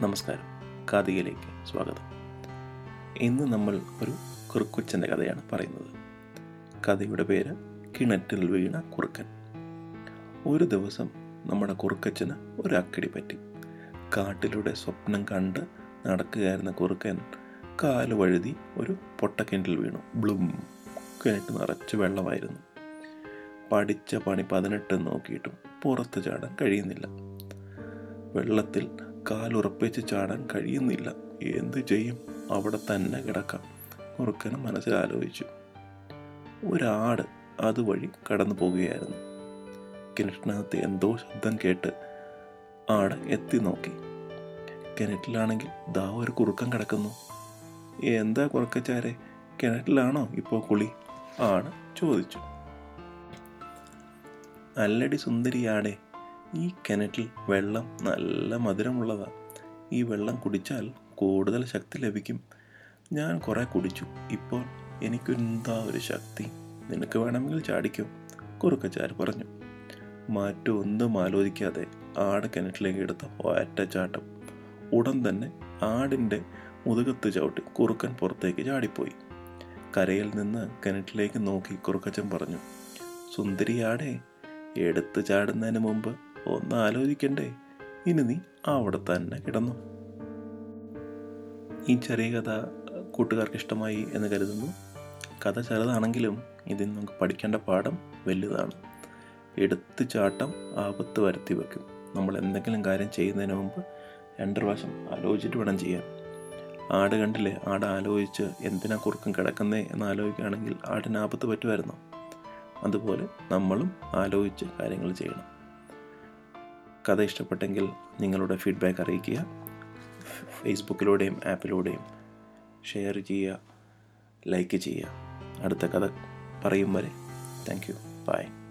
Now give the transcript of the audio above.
നമസ്കാരം. കാതികയിലേക്ക് സ്വാഗതം. ഇന്ന് നമ്മൾ ഒരു കുറുക്കുച്ചന്റെ കഥയാണ് പറയുന്നത്. കഥയുടെ പേര് കിണറ്റിൽ വീണ കുറുക്കൻ. ഒരു ദിവസം നമ്മുടെ കുറുക്കച്ചന് ഒരു അക്കിടി പറ്റി. കാട്ടിലൂടെ സ്വപ്നം കണ്ട് നടക്കുകയായിരുന്ന കുറുക്കൻ കാൽ വഴുതി ഒരു പൊട്ടക്കിണറ്റിൽ വീണു. ബ്ലും കിണറ്റ് നിറച്ച് വെള്ളമായിരുന്നു. പഠിച്ച പണി പതിനെട്ട് നോക്കിയിട്ടും പുറത്ത് ചാടാൻ കഴിയുന്നില്ല. വെള്ളത്തിൽ കാലുറപ്പിച്ച് ചാടാൻ കഴിയുന്നില്ല. എന്തു ചെയ്യും? അവിടെ തന്നെ കിടക്കാം. കുറുക്കന് മനസ്സിൽ ആലോചിച്ചു. ഒരാട് അതുവഴി കടന്നു പോകുകയായിരുന്നു. കിണറ്റിനകത്ത് എന്തോ ശബ്ദം കേട്ട് ആട് എത്തി നോക്കി. കിണറ്റിലാണെങ്കിൽ ദാ ഒരു കുറുക്കൻ കിടക്കുന്നു. എന്താ കുറുക്കച്ചാരെ? കിണറ്റിലാണോ ഇപ്പോൾ കുളി? ആണ് ചോദിച്ചു. അല്ലടി സുന്ദരിയാടെ ഈ കിണറ്റിൽ വെള്ളം നല്ല മധുരമുള്ളതാണ് ഈ വെള്ളം കുടിച്ചാൽ കൂടുതൽ ശക്തി ലഭിക്കും. ഞാൻ കുറേ കുടിച്ചു. ഇപ്പോൾ എനിക്കെന്താ ഒരു ശക്തി? നിനക്ക് വേണമെങ്കിൽ ചാടിക്കും കുറുക്കച്ചാർ പറഞ്ഞു. മാറ്റം ഒന്നും ആലോചിക്കാതെ ആട് കിണറ്റിലേക്ക് എടുത്ത ഒറ്റച്ചാട്ടം ഉടൻ തന്നെ ആടിന്റെ മുതുകത്ത് ചവിട്ടി കുറുക്കൻ പുറത്തേക്ക് ചാടിപ്പോയി. കരയിൽ നിന്ന് കിണറ്റിലേക്ക് നോക്കി കുറുക്കച്ചൻ പറഞ്ഞു സുന്ദരി ആടെ എടുത്തു ചാടുന്നതിന് മുമ്പ് ഒന്ന് ആലോചിക്കണ്ടേ. ഇനി നീ അവിടെ തന്നെ കിടന്നു. ഈ ചെറിയ കഥ കൂട്ടുകാർക്ക് ഇഷ്ടമായി എന്ന് കരുതുന്നു. കഥ ചെറുതാണെങ്കിലും ഇതിൽ നമുക്ക് പഠിക്കേണ്ട പാഠം വലുതാണ്. എടുത്തു ചാട്ടം ആപത്ത് വരുത്തി വെക്കും. നമ്മൾ എന്തെങ്കിലും കാര്യം ചെയ്യുന്നതിന് മുമ്പ് രണ്ട് പ്രാവശ്യം ആലോചിച്ചിട്ട് വേണം ചെയ്യാൻ. ആട് കണ്ടില്ലേ? ആട് ആലോചിച്ച് എന്തിനാ കുറുക്കും കിടക്കുന്നേ എന്ന് ആലോചിക്കുകയാണെങ്കിൽ ആടിന് ആപത്ത് പറ്റുമായിരുന്നു? അതുപോലെ നമ്മളും ആലോചിച്ച് കാര്യങ്ങൾ ചെയ്യണം. കഥ ഇഷ്ടപ്പെട്ടെങ്കിൽ നിങ്ങളുടെ ഫീഡ്ബാക്ക് അറിയിക്കുക. ഫേസ്ബുക്കിലൂടെയും ആപ്പിലൂടെയും ഷെയർ ചെയ്യുക ലൈക്ക് ചെയ്യുക. അടുത്ത കഥ പറയും വരെ. Thank you. ബൈ.